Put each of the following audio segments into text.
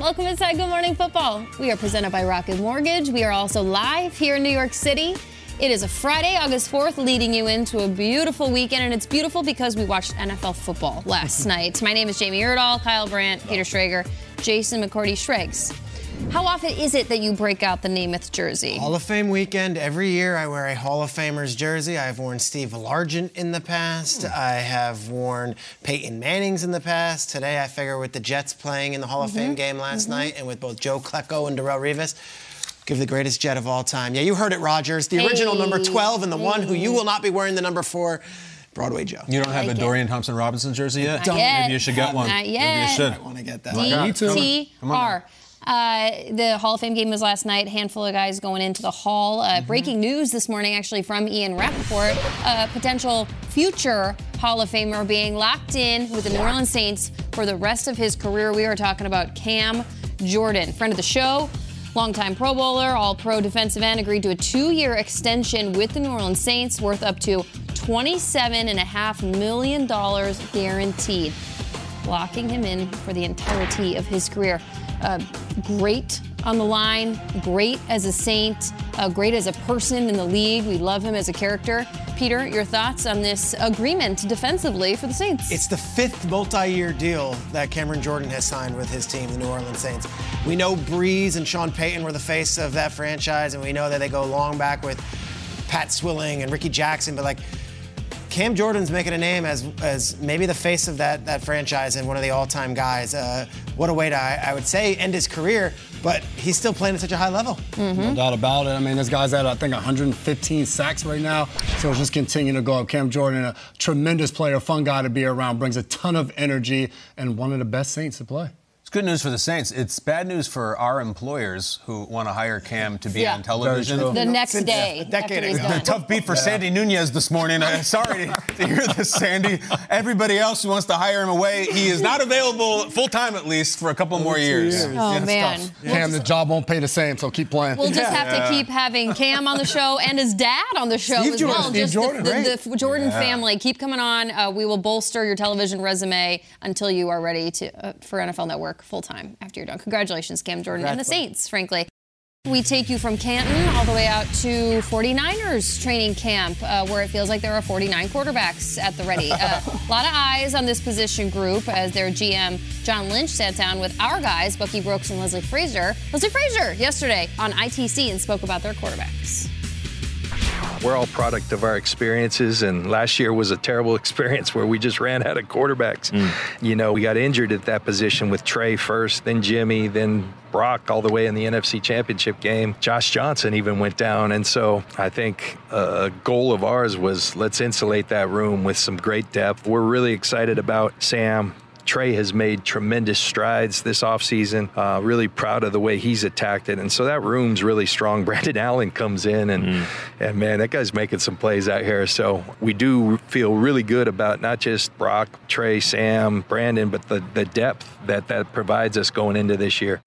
Welcome inside Good Morning Football. We are presented by Rocket Mortgage. We are also live here in New York City. It is a Friday, August 4th, leading you into a beautiful weekend, and it's beautiful because we watched NFL football last night. My name is Jamie Erdahl, Kyle Brandt, Peter Schrager, Jason McCourty Schrags. How often is it that you break out the Namath jersey? Hall of Fame weekend. Every year I wear a Hall of Famer's jersey. I've worn Steve Largent in the past. Hmm. I have worn Peyton Manning's in the past. Today I figure with the Jets playing in the Hall of Fame mm-hmm. game last mm-hmm. night and with both Joe Klecko and Darrelle Revis, give the greatest Jet of all time. Yeah, you heard it, Rodgers. The original number 12 and the one who you will not be wearing the number four, Broadway Joe. You don't have like a it. Dorian Thompson Robinson jersey yet? Not yet. Maybe you should get one. Not Maybe yet. you should. I want to get that. DTR. Uh, the Hall of Fame game was last night. Handful of guys going into the Hall. Uh, Breaking news this morning, actually, from Ian Rapoport. A potential future Hall of Famer being locked in with the New Orleans Saints for the rest of his career. We are talking about Cam Jordan, friend of the show. Longtime Pro Bowler, all pro defensive end, agreed to a two year extension with the New Orleans Saints worth up to $27.5 million guaranteed locking him in for the entirety of his career. Uh, great on the line, great as a Saint, uh, great as a person in the league. We love him as a character. Peter, your thoughts on this agreement defensively for the Saints? It's the fifth multi-year deal that Cameron Jordan has signed with his team, the New Orleans Saints. We know Brees and Sean Payton were the face of that franchise, and we know that they go long back with Pat Swilling and Rickey Jackson, but like Cam Jordan's making a name as as maybe the face of that that franchise and one of the all-time guys. Uh, what a way to, I, I would say, end his career, but he's still playing at such a high level. No doubt about it. I mean, this guy's at, I think, 115 sacks right now. So it's just continuing to go up. Cam Jordan, a tremendous player, fun guy to be around, brings a ton of energy, and one of the best Saints to play. It's good news for the Saints. It's bad news for our employers who want to hire Cam to be Yeah. on television. Very the next Since day. a decade ago. done. Tough beat for Sandy Nunez this morning. Uh, sorry to, to hear this, Sandy. Everybody else who wants to hire him away, he is not available full time at least for a couple more years. Oh, Yeah, man. tough. Cam, the job won't pay the same, so keep playing. We'll just have to keep having Cam on the show and his dad on the show Steve as Jordan. well. Steve just Jordan, the, right. the, the Jordan family. Keep coming on. Uh, we will bolster your television resume until you are ready to uh, for NFL Network full time after you're done. Congratulations, Cam Jordan and the Saints, frankly. We take you from Canton all the way out to 49ers training camp, uh, where it feels like there are 49 quarterbacks at the ready. Uh, a lot of eyes on this position group as their GM, John Lynch, sat down with our guys, Bucky Brooks and Leslie Frazier. Leslie Frazier, yesterday on ITC and spoke about their quarterbacks. We're all product of our experiences, and last year was a terrible experience where we just ran out of quarterbacks. Mm. You know, we got injured at that position with Trey first, then Jimmy, then Brock all the way in the NFC Championship game. Josh Johnson even went down, and so I think a goal of ours was let's insulate that room with some great depth. We're really excited about Sam. Trey has made tremendous strides this offseason. Uh, really proud of the way he's attacked it. And so that room's really strong. Brandon Allen comes in, and, and man, that guy's making some plays out here. So we do feel really good about not just Brock, Trey, Sam, Brandon, but the, the depth that that provides us going into this year.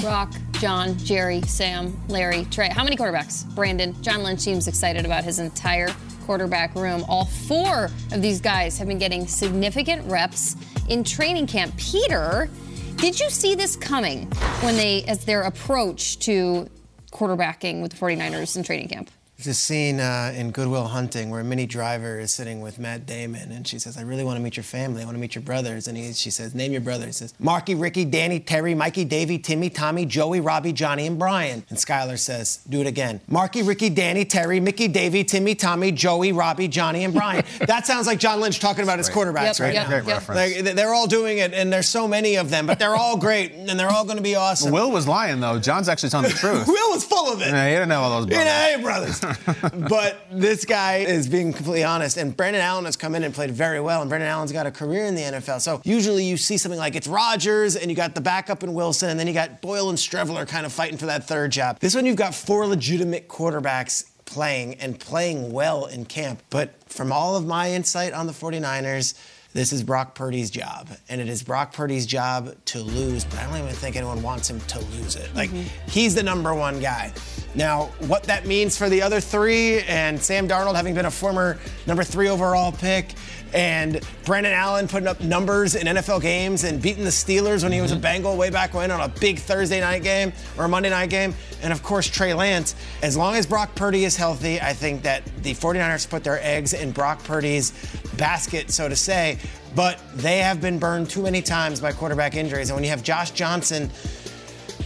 Brock, John, Jerry, Sam, Larry, Trey. How many quarterbacks? Brandon. John Lynch seems excited about his entire quarterback room. All four of these guys have been getting significant reps in training camp. Peter, did you see this coming when they, as their approach to quarterbacking with the 49ers in training camp? There's a scene uh, in Good Will Hunting where Minnie Driver is sitting with Matt Damon, and she says, "I really want to meet your family. I want to meet your brothers." And he, she says, "Name your brothers." He says, "Marky, Ricky, Danny, Terry, Mikey, Davey, Timmy, Tommy, Joey, Robbie, Johnny, and Brian." And Skylar says, "Do it again. Marky, Ricky, Danny, Terry, Mickey, Davey, Timmy, Tommy, Joey, Robbie, Johnny, and Brian." that sounds like John Lynch talking about his quarterbacks Yep, right yep, now. Great yep. reference. Like, they're all doing it, and there's so many of them, but they're all great, and they're all going to be awesome. Will was lying though. John's actually telling the truth. Will was full of it. Yeah, he didn't know all those You brothers. know, hey, brothers. but this guy is being completely honest. And Brandon Allen has come in and played very well. And Brandon Allen's got a career in the NFL. So usually you see something like it's Rodgers and you got the backup in Wilson, and then you got Boyle and Streveler kind of fighting for that third job. This one, you've got four legitimate quarterbacks playing and playing well in camp. But from all of my insight on the 49ers, this is Brock Purdy's job, and it is Brock Purdy's job to lose, but I don't even think anyone wants him to lose it. Like, mm-hmm. he's the number one guy. Now, what that means for the other three, and Sam Darnold having been a former number three overall pick, and Brandon Allen putting up numbers in NFL games and beating the Steelers when he was a mm-hmm. Bengal way back when on a big Thursday night game or a Monday night game, and of course, Trey Lance. As long as Brock Purdy is healthy, I think that the 49ers put their eggs in Brock Purdy's basket, so to say. But they have been burned too many times by quarterback injuries. And when you have Josh Johnson,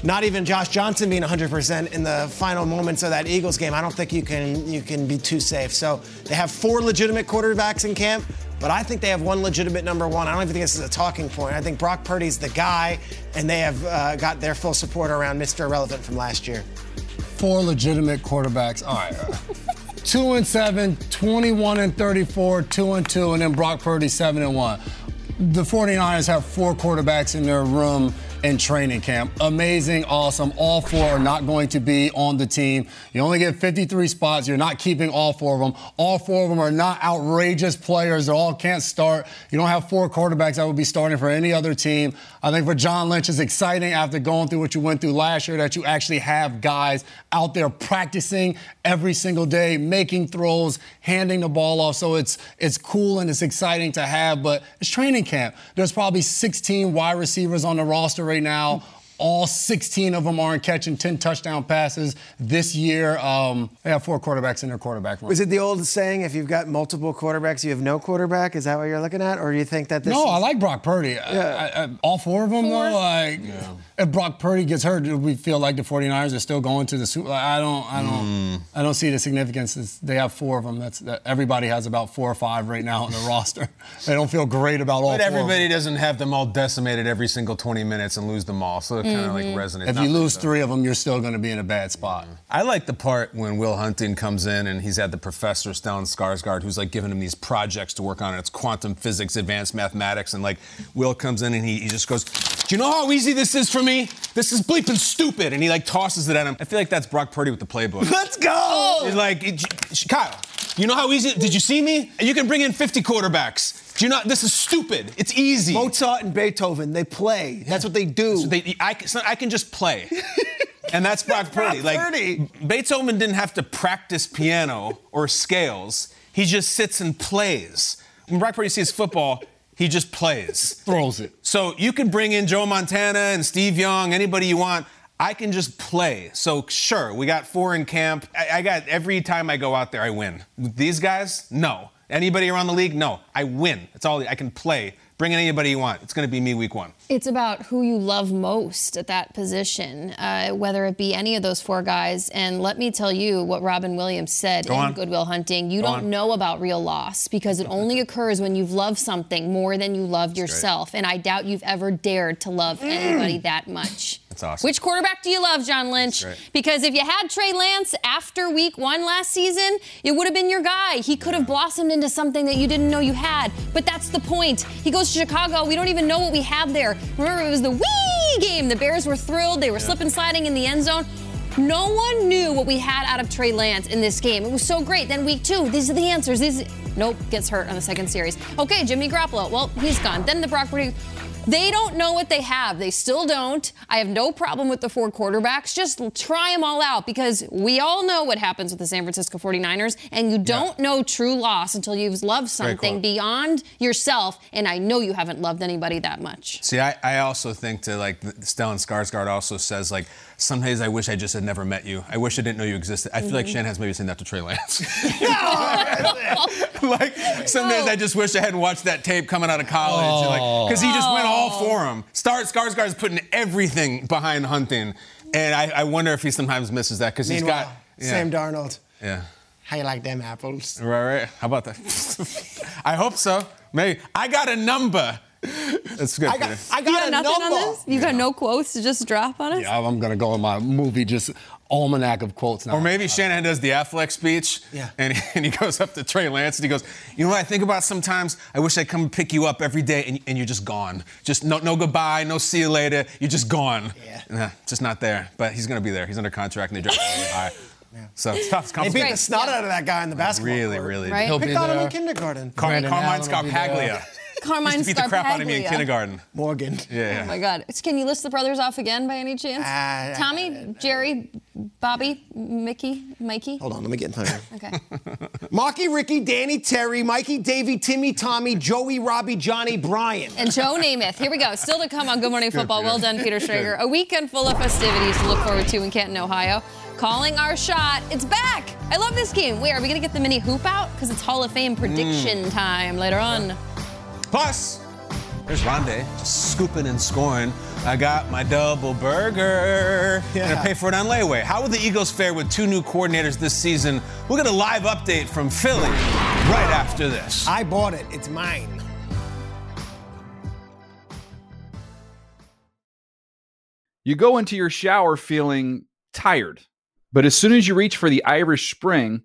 not even Josh Johnson being 100% in the final moments of that Eagles game, I don't think you can you can be too safe. So they have four legitimate quarterbacks in camp, but I think they have one legitimate number one. I don't even think this is a talking point. I think Brock Purdy's the guy, and they have uh, got their full support around Mr. Irrelevant from last year. Four legitimate quarterbacks. All right. two and seven, 21 and 34, two and two, and then Brock Purdy seven and one. The 49ers have four quarterbacks in their room in training camp. Amazing, awesome. All four are not going to be on the team. You only get 53 spots. You're not keeping all four of them. All four of them are not outrageous players. They all can't start. You don't have four quarterbacks that would be starting for any other team. I think for John Lynch, it's exciting after going through what you went through last year that you actually have guys out there practicing every single day, making throws, handing the ball off. So it's it's cool and it's exciting to have, but it's training camp. There's probably 16 wide receivers on the roster right now. All 16 of them aren't catching 10 touchdown passes this year. Um, they have four quarterbacks in their quarterback room. Is it the old saying, if you've got multiple quarterbacks, you have no quarterback? Is that what you're looking at? Or do you think that this No, is- I like Brock Purdy. I- I- I- all four of them, though, like, if Brock Purdy gets hurt, do we feel like the 49ers are still going to the Super like, I don't, I don't, I don't see the significance. It's- they have four of them. That's that, everybody has about four or five right now on the roster. They don't feel great about all But four of them. everybody doesn't have them all decimated every single 20 minutes and lose them all, so it kind of like mm-hmm. resonates. If you lose so. three of them, you're still going to be in a bad spot. Mm-hmm. I like the part when Will Hunting comes in and he's had the professor Stellan Skarsgård who's like giving him these projects to work on. It's quantum physics, advanced mathematics, and like Will comes in and he, he just goes, "Do you know how easy this is for me? This is bleeping stupid," and he like tosses it at him. I feel like that's Brock Purdy with the playbook. Let's go! He's like, Kyle, you know how easy? Did you see me? You can bring in 50 quarterbacks. Do you know this is stupid? It's easy. Mozart and Beethoven, they play. That's what they do. So they, I, not- I can just play. And that's Brock Purdy. Brock like Purdy. Beethoven didn't have to practice piano or scales. He just sits and plays. When Brock Purdy sees football, he just plays. Throws it. So you can bring in Joe Montana and Steve Young, anybody you want. I can just play. So sure, we got four in camp. I, I got every time I go out there, I win. These guys, no. Anybody around the league, no. I win. That's all. I can play. Bring in anybody you want. It's going to be me week one. It's about who you love most at that position, uh, whether it be any of those four guys. And let me tell you what Robin Williams said Go in on. Good Will Hunting. You Go don't on. know about real loss because it only occurs when you've loved something more than you love yourself. And I doubt you've ever dared to love anybody that much. That's awesome. Which quarterback do you love, John Lynch? Because if you had Trey Lance after week one last season, it would have been your guy. He could have blossomed into something that you didn't know you had. But that's the point. He goes to Chicago. We don't even know what we have there. Remember, it was the wee game. The Bears were thrilled. They were slipping sliding in the end zone. No one knew what we had out of Trey Lance in this game. It was so great. Then week two, these are the answers. These, nope, gets hurt on the second series. Okay, Jimmy Garoppolo. Well, he's gone. Then the Brock Purdy. They don't know what they have. They still don't. I have no problem with the four quarterbacks. Just try them all out because we all know what happens with the San Francisco 49ers, and you don't yeah. know true loss until you've loved something beyond yourself. And I know you haven't loved anybody that much. See, I, I also think to like Stellan Skarsgård also says like some days I wish I just had never met you. I wish I didn't know you existed. I feel mm-hmm. like Shanahan's maybe saying that to Trey Lance. like some days I just wish I hadn't watched that tape coming out of college, oh. like because he just went all for him. Start Skarsgård's putting everything behind hunting, and I, I wonder if he sometimes misses that because he's got yeah. Sam Darnold. Yeah. How you like them apples? Right, right. How about that? I hope so. Maybe I got a number. That's good. I got, I got, you got nothing number. on this. You got no quotes to just drop on us. Yeah, I'm gonna go in my movie just almanac of quotes now. Or maybe Shanahan does the Affleck speech, yeah. and, he, and he goes up to Trey Lance and he goes, "You know what I think about sometimes? I wish I'd come pick you up every day, and, and you're just gone. Just no, no goodbye, no see you later. You're just gone. Yeah, nah, just not there. But he's gonna be there. He's under contract, and they draft him high. Yeah. So it's tough. It's they beat the snot yeah. out of that guy in the basketball Really, court. really. Right? He'll Picked on him in kindergarten. Car- Carmine Scarpaglia. Carmine used to beat the crap out of me in kindergarten. Morgan. Yeah. Oh my God. Can you list the brothers off again by any chance? Uh, Tommy, Jerry, Bobby, Mickey, Mikey. Hold on, let me get in time. okay. Marky, Ricky, Danny, Terry, Mikey, Davey, Timmy, Tommy, Joey, Robbie, Johnny, Brian. And Joe Namath. Here we go. Still to come on Good Morning Football. Well done, Peter Schrager. A weekend full of festivities to look forward to in Canton, Ohio. Calling our shot. It's back. I love this game. Wait, are we going to get the mini hoop out? Because it's Hall of Fame prediction mm. time later on. Plus, there's Rondé scooping and scoring. I got my double burger. Yeah. And I pay for it on layaway. How will the Eagles fare with two new coordinators this season? We'll get a live update from Philly right after this. I bought it. It's mine. You go into your shower feeling tired, but as soon as you reach for the Irish Spring,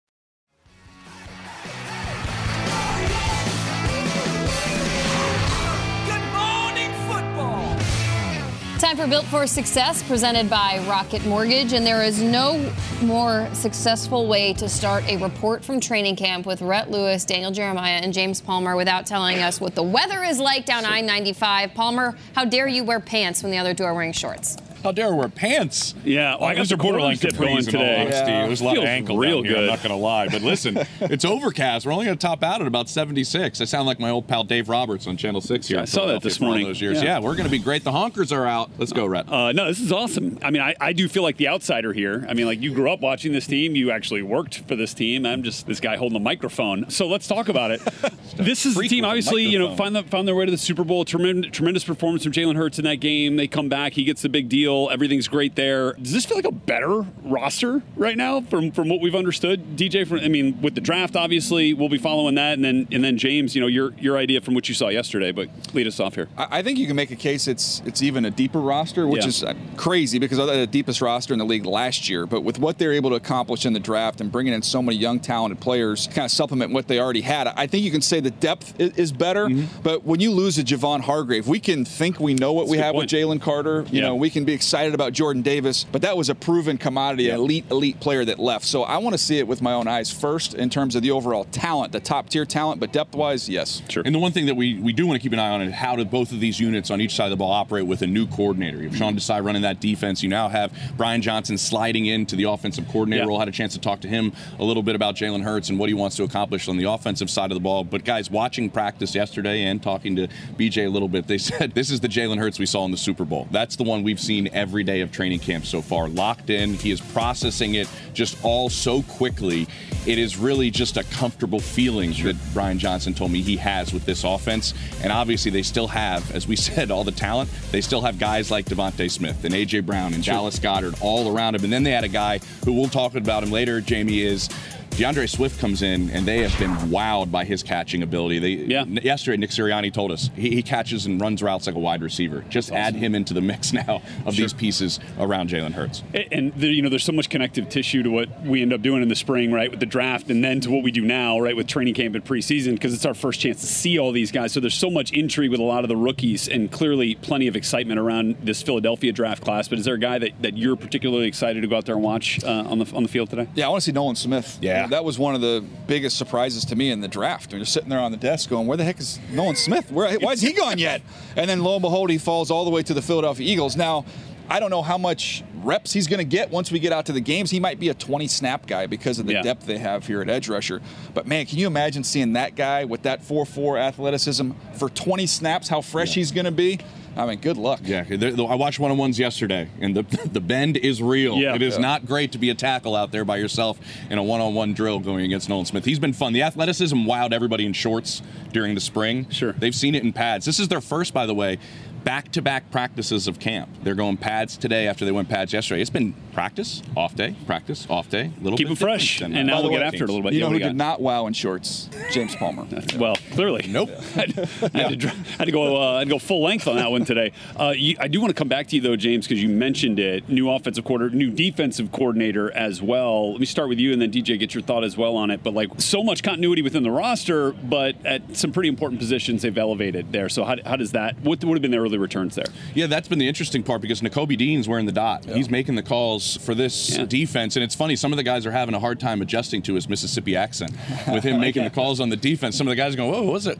Time for Built for Success, presented by Rocket Mortgage. And there is no more successful way to start a report from training camp with Rhett Lewis, Daniel Jeremiah, and James Palmer without telling us what the weather is like down I 95. Palmer, how dare you wear pants when the other two are wearing shorts? How dare I wear pants? Yeah, well, I got the borderline tip going today. Yeah. There's a lot Feels of ankle real down here, good. I'm not going to lie. But listen, it's overcast. We're only going to top out at about 76. I sound like my old pal Dave Roberts on Channel 6 here. Yeah, I saw that this morning. Those years. Yeah. yeah we're going to be great. The honkers are out. Let's go, Rhett. Uh, no, this is awesome. I mean, I, I do feel like the outsider here. I mean, like you grew up watching this team. You actually worked for this team. I'm just this guy holding the microphone. So let's talk about it. this is the team, obviously, you know, find, the, found their way to the Super Bowl. Tremendous, tremendous performance from Jalen Hurts in that game. They come back. He gets the big deal. Everything's great there. Does this feel like a better roster right now from from what we've understood, DJ? From I mean, with the draft, obviously, we'll be following that, and then and then James, you know, your your idea from what you saw yesterday. But lead us off here. I think you can make a case it's it's even a deeper roster, which Yeah. is uh, crazy because they're the deepest roster in the league last year. But with what they're able to accomplish in the draft and bringing in so many young, talented players, kind of supplement what they already had, I think you can say the depth i- is better. But when you lose a Javon Hargrave, we can think we know what we a good have with. Jalen Carter. You Yeah. know, we can be excited about Jordan Davis, but that was a proven commodity, Yeah. elite, elite player that left. So I want to see it with my own eyes first in terms of the overall talent, the top tier talent, but depth wise, yes. Sure. And the one thing that we, we do want to keep an eye on is how do both of these units on each side of the ball operate with a new coordinator. You have Sean mm-hmm. Desai running that defense. You now have Brian Johnson sliding into the offensive coordinator Yeah. role. Had a chance to talk to him a little bit about Jalen Hurts and what he wants to accomplish on the offensive side of the ball. But guys, watching practice yesterday and talking to BJ a little bit, they said this is the Jalen Hurts we saw in the Super Bowl. That's the one we've seen every day of training camp so far. Locked in. He is processing it just all so quickly. It is really just a comfortable feeling that Brian Johnson told me he has with this offense. And obviously, they still have, as we said, all the talent. They still have guys like DeVonta Smith and AJ Brown and Dallas Goedert all around him. And then they had a guy who we'll talk about him later, Jamie, is D'Andre Swift comes in, and they have been wowed by his catching ability. They, yeah. Yesterday, Nick Sirianni told us he, he catches and runs routes like a wide receiver. Just add him into the mix now of sure. these pieces around Jalen Hurts. And, the, you know, there's so much connective tissue to what we end up doing in the spring, right, with the draft, and then to what we do now, right, with training camp and preseason, because it's our first chance to see all these guys. So there's so much intrigue with a lot of the rookies, and clearly plenty of excitement around this Philadelphia draft class. But is there a guy that, that you're particularly excited to go out there and watch uh, on the on the field today? Yeah, I want to see Nolan Smith. Yeah, that was one of the biggest surprises to me in the draft. When you're sitting there on the desk going, "Where the heck is Nolan Smith? Where why is he gone yet?" And then lo and behold, he falls all the way to the Philadelphia Eagles. Now, I don't know how much reps he's going to get once we get out to the games. He might be a 20 snap guy because of the yeah. depth they have here at edge rusher. But man, can you imagine seeing that guy with that 4-4 athleticism for 20 snaps? How fresh yeah. he's going to be. I mean, good luck. Yeah, I watched one on ones yesterday, and the the bend is real. Yeah, it is yeah. not great to be a tackle out there by yourself in a one on one drill going against Nolan Smith. He's been fun. The athleticism wowed everybody in shorts during the spring. Sure, they've seen it in pads. This is their first, by the way, back-to-back practices of camp. They're going pads today after they went pads yesterday. It's been practice, off day, practice, off day. Little keep them fresh, and, now we'll get after it a little bit. You know who did not wow in shorts? James Palmer. well, clearly, nope. I, had, to, had, to, go. Uh, had to go full length on that one today. Uh, you, I do want to come back to you though, James, because you mentioned it. New offensive coordinator, new defensive coordinator as well. Let me start with you, and then DJ, get your thought as well on it. But like so much continuity within the roster, but at some pretty important positions they've elevated there. So how, how does that? What would have been their early returns there? Yeah, that's been the interesting part because Nakobe Dean's wearing the dot. Yeah. He's making the calls for this yeah. defense, and it's funny. Some of the guys are having a hard time adjusting to his Mississippi accent with him making the calls on the defense. Some of the guys are going, "Whoa, what's it?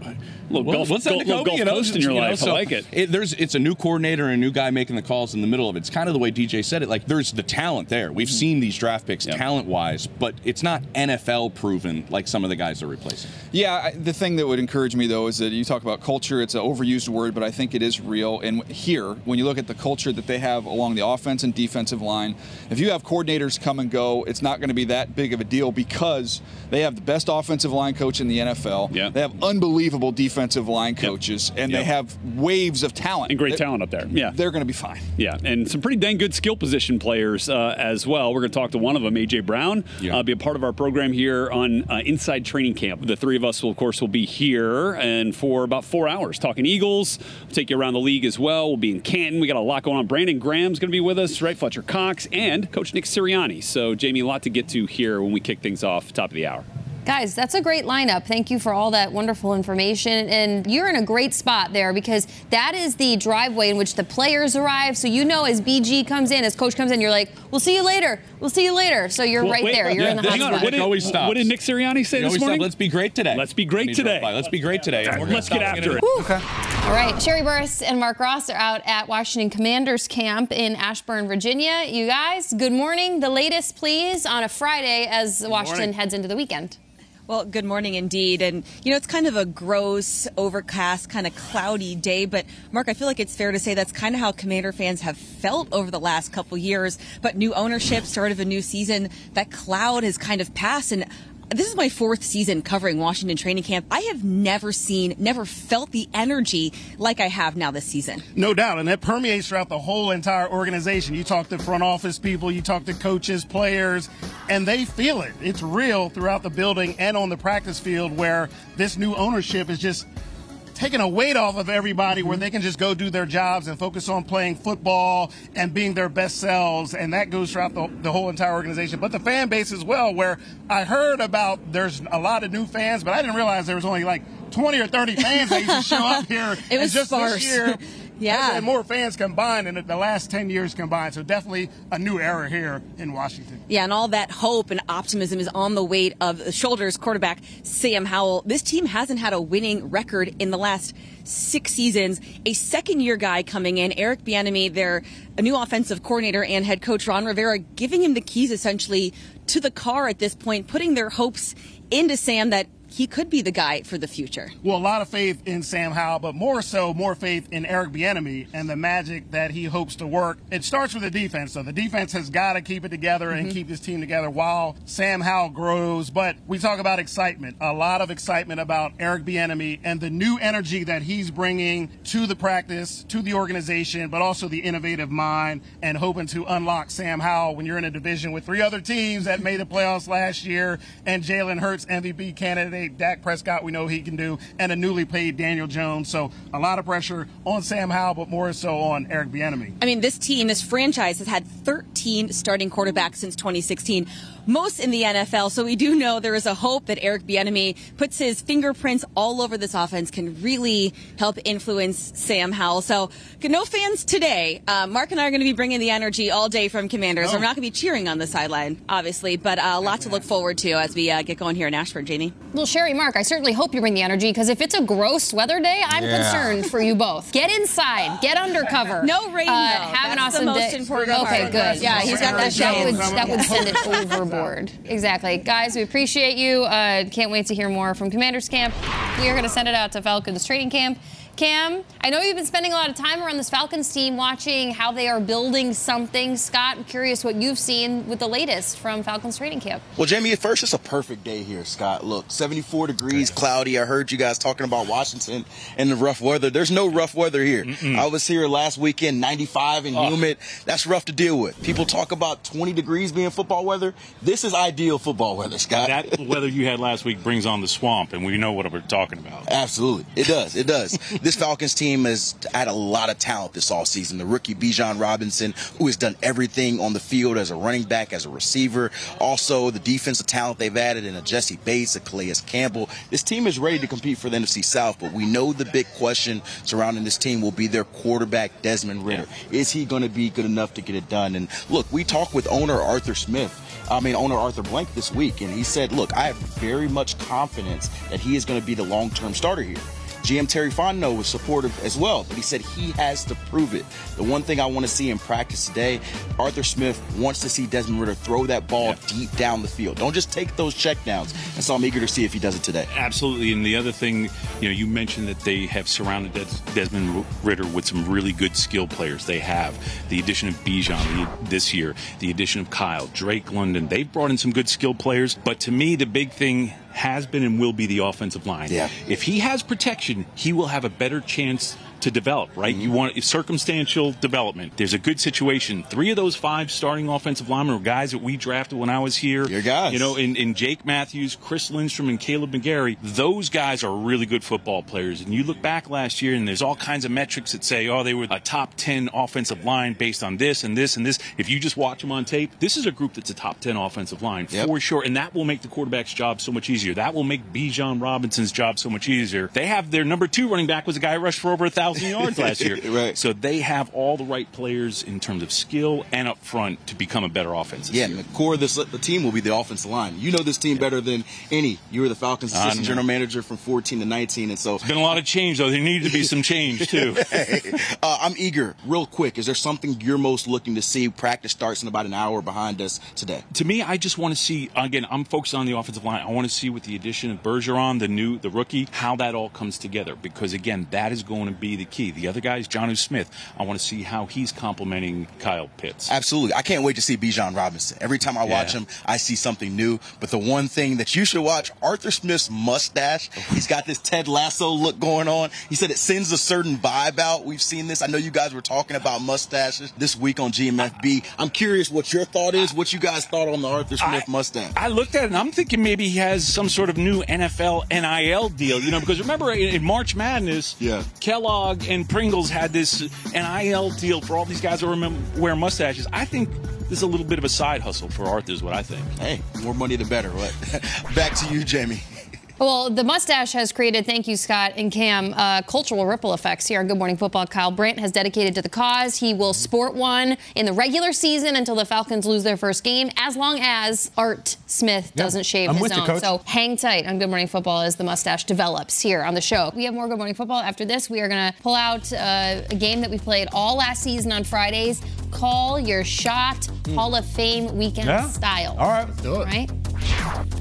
Look, what, what's that, Nakobe?" Gulf you know, in your life. Know, so I like it. it. There's it's a new coordinator and a new guy making the calls in the middle of it. It's kind of the way DJ said it. Like there's the talent there. We've mm-hmm. seen these draft picks yep. talent wise, but it's not NFL proven like some of the guys are replacing. Yeah, I, the thing that would encourage me though is that you talk about culture. It's an overused word, but I think it is real. And here, when you look at the culture that they have along the offense and defensive line, if you have coordinators come and go, it's not going to be that big of a deal because they have the best offensive line coach in the NFL. Yeah. They have unbelievable defensive line coaches, yep. and yep. they have waves of talent and great they're, talent up there. Yeah, they're going to be fine. Yeah, and some pretty dang good skill position players uh, as well. We're going to talk to one of them, AJ Brown, yeah. uh, be a part of our program here on uh, Inside Training Camp. The three of us will, of course, will be here and for about four hours talking Eagles. Take you around the league as well. We'll be in Canton. We got a lot going on. Brandon Graham's going to be with us, right? Fletcher Cox and Coach Nick Sirianni. So, Jamie, a lot to get to here when we kick things off, top of the hour. Guys, that's a great lineup. Thank you for all that wonderful information. And you're in a great spot there because that is the driveway in which the players arrive. So you know, as BG comes in, as coach comes in, you're like, we'll see you later. We'll see you later. So you're well, right wait, there. You're yeah, in the hot spot. What did, always stops. what did Nick Sirianni say this morning? Stop. Let's be great today. Let's be great today. Let's be great today. Let's get after it. Okay. All right. Sherree Burruss and Mark Ross are out at Washington Commanders Camp in Ashburn, Virginia. You guys, good morning. The latest, please, on a Friday as Washington heads into the weekend. Well, good morning indeed. And, you know, it's kind of a gross, overcast, kind of cloudy day. But, Mark, I feel like it's fair to say that's kind of how Commander fans have felt over the last couple years. But new ownership, start of a new season, that cloud has kind of passed. And this is my fourth season covering Washington training camp. I have never seen, never felt the energy like I have now this season. No doubt. And that permeates throughout the whole entire organization. You talk to front office people, you talk to coaches, players, and they feel it. It's real throughout the building and on the practice field where this new ownership is just taking a weight off of everybody where mm-hmm. they can just go do their jobs and focus on playing football and being their best selves. And that goes throughout the, the whole entire organization. But the fan base as well, where I heard about there's a lot of new fans, but I didn't realize there was only like 20 or 30 fans that used to show up here. it was just sparse. this year. Yeah. And more fans combined in the last 10 years combined. So definitely a new era here in Washington. Yeah, and all that hope and optimism is on the weight of the shoulders quarterback Sam Howell. This team hasn't had a winning record in the last six seasons. A second year guy coming in, Eric Bieniemy, their new offensive coordinator and head coach Ron Rivera, giving him the keys essentially to the car at this point, putting their hopes into Sam that he could be the guy for the future. Well, a lot of faith in Sam Howell, but more so, more faith in Eric Bieniemy and the magic that he hopes to work. It starts with the defense, so the defense has got to keep it together mm-hmm. and keep this team together while Sam Howell grows. But we talk about excitement, a lot of excitement about Eric Bieniemy and the new energy that he's bringing to the practice, to the organization, but also the innovative mind and hoping to unlock Sam Howell when you're in a division with three other teams that made the playoffs last year and Jalen Hurts MVP candidate, Dak Prescott, we know he can do, and a newly paid Daniel Jones. So a lot of pressure on Sam Howell, but more so on Eric Bieniemy. I mean, this team, this franchise has had 13 starting quarterbacks since 2016 most in the NFL. So we do know there is a hope that Eric Bieniemy puts his fingerprints all over this offense, can really help influence Sam Howell. So no fans today. Uh, Mark and I are going to be bringing the energy all day from Commanders. Oh. We're not going to be cheering on the sideline, obviously, but uh, a lot to look forward to as we uh, get going here in Ashburn, Jamie. Well, Sherree, Mark, I certainly hope you bring the energy because if it's a gross weather day, I'm yeah. concerned for you both. Get inside, get under cover. No rain, uh, Have That's an awesome the most day. important Okay, part. good. Yeah, he's got that. That would, that would send it over board. Exactly. Guys, we appreciate you. Uh, can't wait to hear more from Commanders Camp. We are going to send it out to Falcons training camp. Cam, I know you've been spending a lot of time around this Falcons team watching how they are building something. Scott, I'm curious what you've seen with the latest from Falcons training camp. Well, Jamie, at first, it's a perfect day here, Scott. Look, 74 degrees, cloudy. I heard you guys talking about Washington and the rough weather. There's no rough weather here. Mm-mm. I was here last weekend, 95 and oh. humid. That's rough to deal with. People talk about 20 degrees being football weather. This is ideal football weather, Scott. That weather you had last week brings on the swamp, and we know what we're talking about. Absolutely. It does. It does. this Falcons team has had a lot of talent this all season. The rookie Bijan Robinson, who has done everything on the field as a running back, as a receiver. Also, the defensive talent they've added in a Jessie Bates, a Calais Campbell. This team is ready to compete for the NFC South, but we know the big question surrounding this team will be their quarterback, Desmond Ridder. Yeah. Is he going to be good enough to get it done? And look, we talked with owner Arthur Smith. I mean, owner Arthur Blank this week, and he said, look, I have very much confidence that he is going to be the long term starter here. GM Terry Fontenot was supportive as well, but he said he has to prove it. The one thing I want to see in practice today, Arthur Smith wants to see Desmond Ridder throw that ball yeah. deep down the field. Don't just take those checkdowns. And so I'm eager to see if he does it today. Absolutely. And the other thing, you know, you mentioned that they have surrounded Desmond Ridder with some really good skill players. They have the addition of Bijan this year, the addition of Kyle, Drake London. They've brought in some good skill players. But to me, the big thing has been and will be the offensive line. Yeah. If he has protection, he will have a better chance to develop, right? Mm-hmm. You want circumstantial development. There's a good situation. Three of those five starting offensive linemen were guys that we drafted when I was here. Your guys. You know, in, in Jake Matthews, Chris Lindstrom, and Kaleb McGary. Those guys are really good football players. And you look back last year, and there's all kinds of metrics that say, oh, they were a top 10 offensive line based on this and this and this. If you just watch them on tape, this is a group that's a top 10 offensive line yep. for sure. And that will make the quarterback's job so much easier. That will make Bijan Robinson's job so much easier. They have their number two running back was a guy who rushed for over a thousand yards last year. right. So they have all the right players in terms of skill and up front to become a better offense. yeah, year. the core of this the team will be the offensive line. You know this team better than any. You were the Falcons assistant general manager from 14 to 19, and so it's been a lot of change though. There needed to be some change too. uh, I'm eager. Real quick, is there something you're most looking to see? Practice starts in about an hour behind us today. To me, I just want to see. Again, I'm focused on the offensive line. I want to see with the addition of Bergeron, the new the rookie, how that all comes together because again, that is going to be the key. The other guys, Jonnu Smith. I want to see how he's complementing Kyle Pitts. Absolutely. I can't wait to see Bijan Robinson. Every time I watch yeah. him, I see something new. But the one thing that you should watch, Arthur Smith's mustache. He's got this Ted Lasso look going on. He said it sends a certain vibe out. We've seen this. I know you guys were talking about mustaches this week on GMFB. I'm curious what your thought is, what you guys thought on the Arthur Smith I, mustache. I looked at it and I'm thinking maybe he has some sort of new NFL NIL deal, you know, because remember in March Madness, yeah. Kellogg and Pringles had this NIL deal for all these guys who remember wear mustaches. I think this is a little bit of a side hustle for Arthur, is what I think. Hey, more money the better. Back to you, Jamie. Well, the mustache has created, thank you, Scott and Cam, uh, cultural ripple effects here on Good Morning Football. Kyle Brandt has dedicated to the cause. He will sport one in the regular season until the Falcons lose their first game, as long as Art Smith doesn't shave I'm his own. You, so hang tight on Good Morning Football as the mustache develops here on the show. We have more Good Morning Football. After this, we are going to pull out uh, a game that we played all last season on Fridays. Call your shot, mm. Hall of Fame weekend yeah. style. All right, let's do it. Right?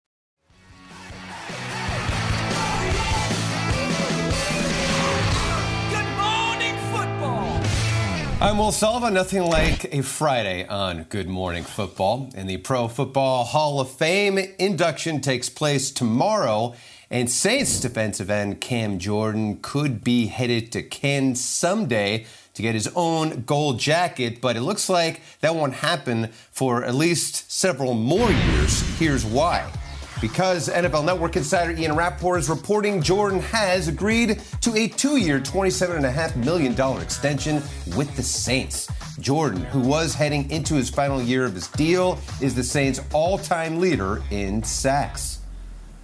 I'm Will Sullivan. Nothing like a Friday on Good Morning Football. And the Pro Football Hall of Fame induction takes place tomorrow. And Saints defensive end Cam Jordan could be headed to Cannes someday to get his own gold jacket, but it looks like that won't happen for at least several more years. Here's why. Because NFL Network insider Ian Rapoport is reporting Jordan has agreed to a two year, $27.5 million extension with the Saints. Jordan, who was heading into his final year of his deal, is the Saints' all time leader in sacks.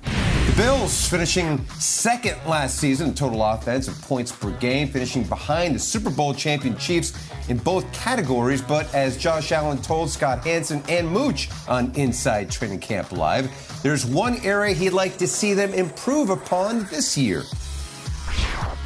The Bills finishing second last season in total offense and points per game, finishing behind the Super Bowl champion Chiefs in both categories. But as Josh Allen told Scott Hanson and Mooch on Inside Training Camp Live, there's one area he'd like to see them improve upon this year.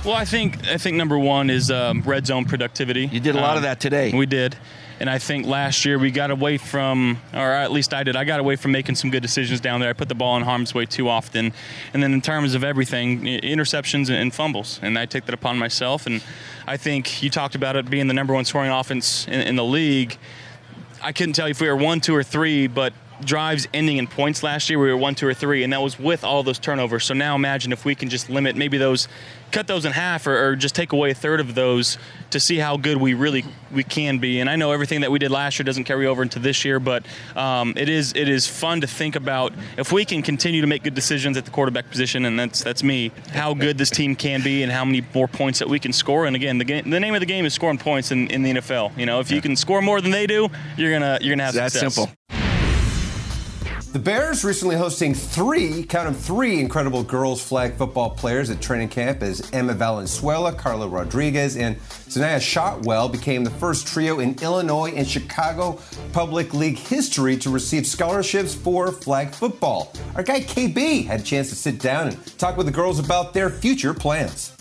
Well, I think I think number one is um, red zone productivity. You did a lot of that today. We did. And I think last year we got away from, or at least I did, I got away from making some good decisions down there. I put the ball in harm's way too often. And then in terms of everything, interceptions and fumbles. And I take that upon myself. And I think you talked about it being the number one scoring offense in, in the league. I couldn't tell you if we were one, two, or three, but drives ending in points last year, we were one, two, or three, and that was with all those turnovers. So now imagine if we can just limit maybe those, cut those in half, or, or, just take away a third of those to see how good we really we can be. And I know everything that we did last year doesn't carry over into this year, but um, it is it is fun to think about if we can continue to make good decisions at the quarterback position, and that's that's me. How good this team can be, and how many more points that we can score. And again, the game, the name of the game is scoring points in, in the NFL. You know, if you can score more than they do, you're gonna you're gonna have that's success. simple. The Bears recently hosting three, count them three, incredible girls flag football players at training camp as Emma Valenzuela, Carla Rodriguez, and Zanaya Shotwell became the first trio in Illinois and Chicago Public League history to receive scholarships for flag football. Our guy KB had a chance to sit down and talk with the girls about their future plans.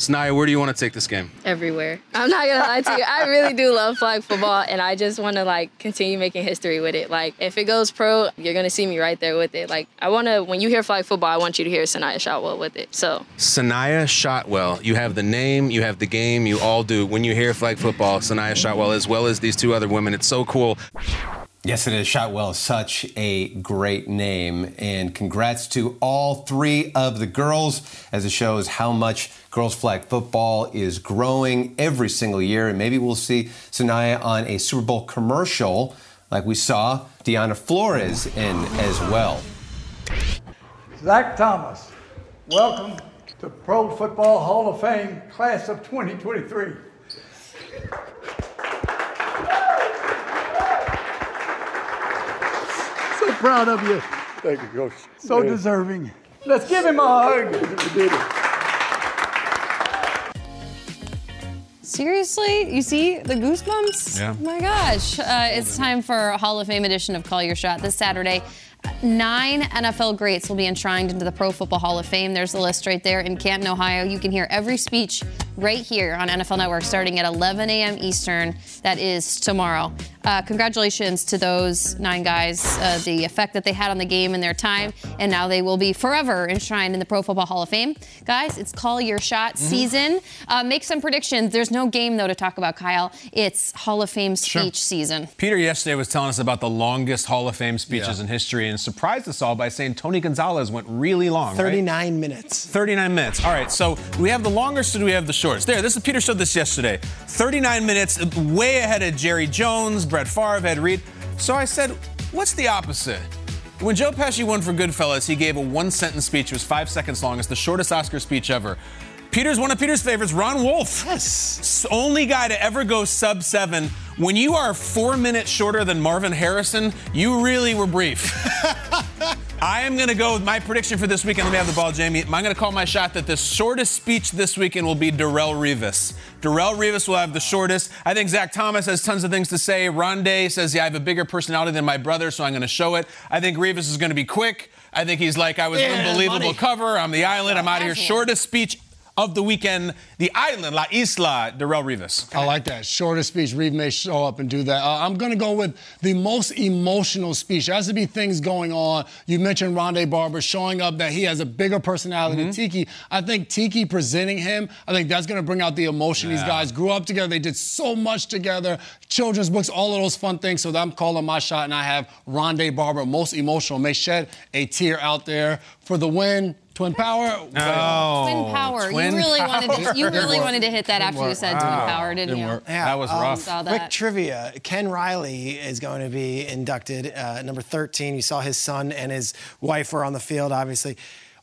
Sanaya, where do you want to take this game? Everywhere. I'm not gonna lie to you. I really do love flag football, and I just want to like continue making history with it. Like, if it goes pro, you're gonna see me right there with it. Like, I want to. When you hear flag football, I want you to hear Sanaya Shotwell with it. So. Sanaya Shotwell. You have the name, you have the game, you all do. When you hear flag football, Sanaya Shotwell, as well as these two other women, it's so cool. Yes, it is. Shotwell such a great name. And congrats to all three of the girls as it shows how much girls flag football is growing every single year. And maybe we'll see Sanaya on a Super Bowl commercial like we saw Diana Flores in as well. Zach Thomas, welcome to Pro Football Hall of Fame, class of 2023. Proud of you. Thank you, Coach. So Yeah. deserving. Let's give him a hug. Seriously? You see the goosebumps? Yeah. Oh my gosh. Uh, it's time for Hall of Fame edition of Call Your Shot this Saturday. Nine NFL greats will be enshrined into the Pro Football Hall of Fame. There's the list right there in Canton, Ohio. You can hear every speech right here on NFL Network starting at 11 a.m. Eastern. That is tomorrow. Uh, congratulations to those nine guys, uh, the effect that they had on the game in their time, and now they will be forever enshrined in the Pro Football Hall of Fame. Guys, it's Call Your Shot season. Uh, make some predictions. There's no game, though, to talk about, Kyle. It's Hall of Fame speech season. Peter yesterday was telling us about the longest Hall of Fame speeches Yeah. in history and surprised us all by saying Tony Gonzalez went really long. right? 39 minutes. 39 minutes. All right, so we have the longest or do we have the shortest? There, this is Peter showed this yesterday. 39 minutes, way ahead of Jerry Jones, Brett Favre, Ed Reed. So I said, what's the opposite? When Joe Pesci won for Goodfellas, he gave a one sentence speech. It was five seconds long. It's the shortest Oscar speech ever. Peter's one of Peter's favorites, Ron Wolf. Yes. Only guy to ever go sub seven. When you are four minutes shorter than Marvin Harrison, you really were brief. I am going to go with my prediction for this weekend. Let me have the ball, Jamie. I'm going to call my shot that the shortest speech this weekend will be Darrelle Revis. Darrelle Revis will have the shortest. I think Zach Thomas has tons of things to say. Rondé says, yeah, I have a bigger personality than my brother, so I'm going to show it. I think Revis is going to be quick. I think he's like, I was Yeah, unbelievable money. cover. I'm the island. I'm out of here. Shortest speech of the weekend, the island, La Isla, Darrelle Revis. I like that. Shorter speech. Reeve may show up and do that. Uh, I'm going to go with the most emotional speech. There has to be things going on. You mentioned Rondé Barber showing up that he has a bigger personality Mm-hmm. than Tiki. I think Tiki presenting him, I think that's going to bring out the emotion. These guys grew up together. They did so much together. Children's books, all of those fun things. So I'm calling my shot, and I have Rondé Barber, most emotional. May shed a tear out there for the win. Twin Power. Oh, Twin power. Twin you really wanted to. You power. really wanted to hit that after you said Wow. twin power, didn't, you? Yeah, that was um, Saw Quick that. trivia: Ken Riley is going to be inducted, uh, number 13. You saw his son and his wife were on the field, obviously.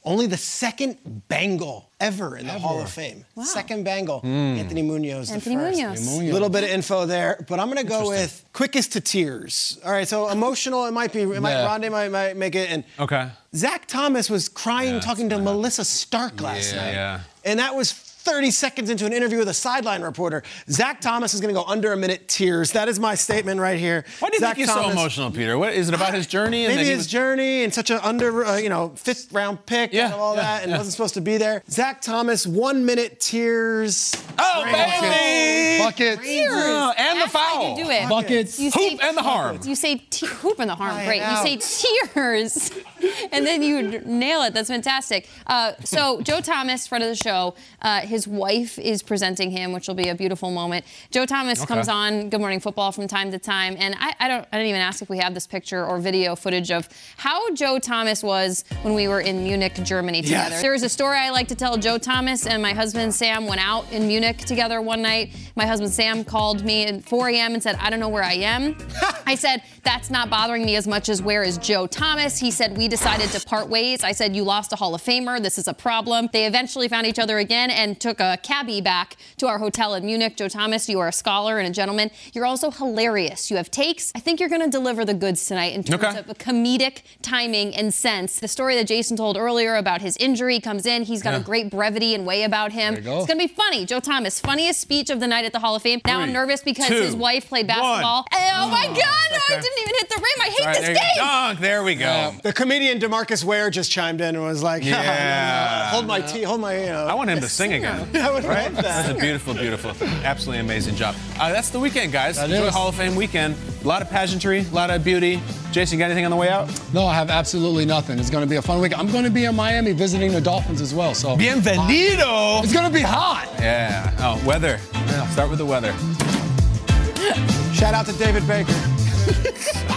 Only the second Bengal ever in the Hall of Fame. Second Bengal. Hmm. Anthony Munoz. Anthony the first. Munoz. A little bit of info there, but I'm going to go with quickest to tears. All right, so emotional. It might be. It might, Yeah. Rondé might, might make it. And Okay. Zach Thomas was crying, talking to Melissa Stark last Yeah, night. yeah. And that was 30 seconds into an interview with a sideline reporter. Zach Thomas is going to go under a minute tears. That is my statement right here. Why do you Zach think he's so emotional, Peter? What is it about his journey? and Maybe his was- journey and such an under, uh, you know, fifth round pick and all yeah, that, and yeah. wasn't supposed to be there. Zach Thomas, one minute tears. Oh, baby! Buckets. Oh, and the That's how foul. you do it. Buckets. You Hoop and the harm. You say te- hoop and the harm. Cry Great. it You say tears, and then you nail it. That's fantastic. Uh, so Joe Thomas, friend of the show, uh, his wife is presenting him, which will be a beautiful moment. Joe Thomas Okay. comes on Good Morning Football from time to time, and I, I don't. I didn't even ask if we have this picture or video footage of how Joe Thomas was when we were in Munich, Germany together. Yes. There is a story I like to tell. Joe Thomas and my husband Sam went out in Munich together one night. My husband Sam called me at 4 a.m. and said, I don't know where I am. I said, That's not bothering me as much as where is Joe Thomas? He said, We decided to part ways. I said, You lost a Hall of Famer. This is a problem. They eventually found each other again and took a cabbie back to our hotel in Munich. Joe Thomas, you are a scholar and a gentleman. You're also hilarious. You have takes. I think you're going to deliver the goods tonight in terms Okay. of comedic timing and sense. The story that Jason told earlier about his injury comes in. He's got Yeah. a great brevity and way about him. There you go. It's going to be funny. Joe Thomas, funniest speech of the night at the Hall of Fame. Now I'm nervous because two, his wife played one. basketball. Eh, oh my oh, God, no, I didn't even hit the rim. I hate All right, this there game. go. Dunk. There we go. Uh, the comedian DeMarcus Ware just chimed in and was like, Yeah. hold my tea, hold my, you know. I want him to sing again. I would right? love that. That's a beautiful, beautiful, absolutely amazing job. Uh, that's the weekend, guys. That Enjoy is. Hall of Fame weekend. A lot of pageantry, a lot of beauty. Jason, you got anything on the way out? No, I have absolutely nothing. It's going to be a fun week. I'm going to be in Miami visiting the Dolphins as well. So Bienvenido. It's going to be hot. Yeah. Oh, weather. Yeah, start with the weather. Shout out to David Baker.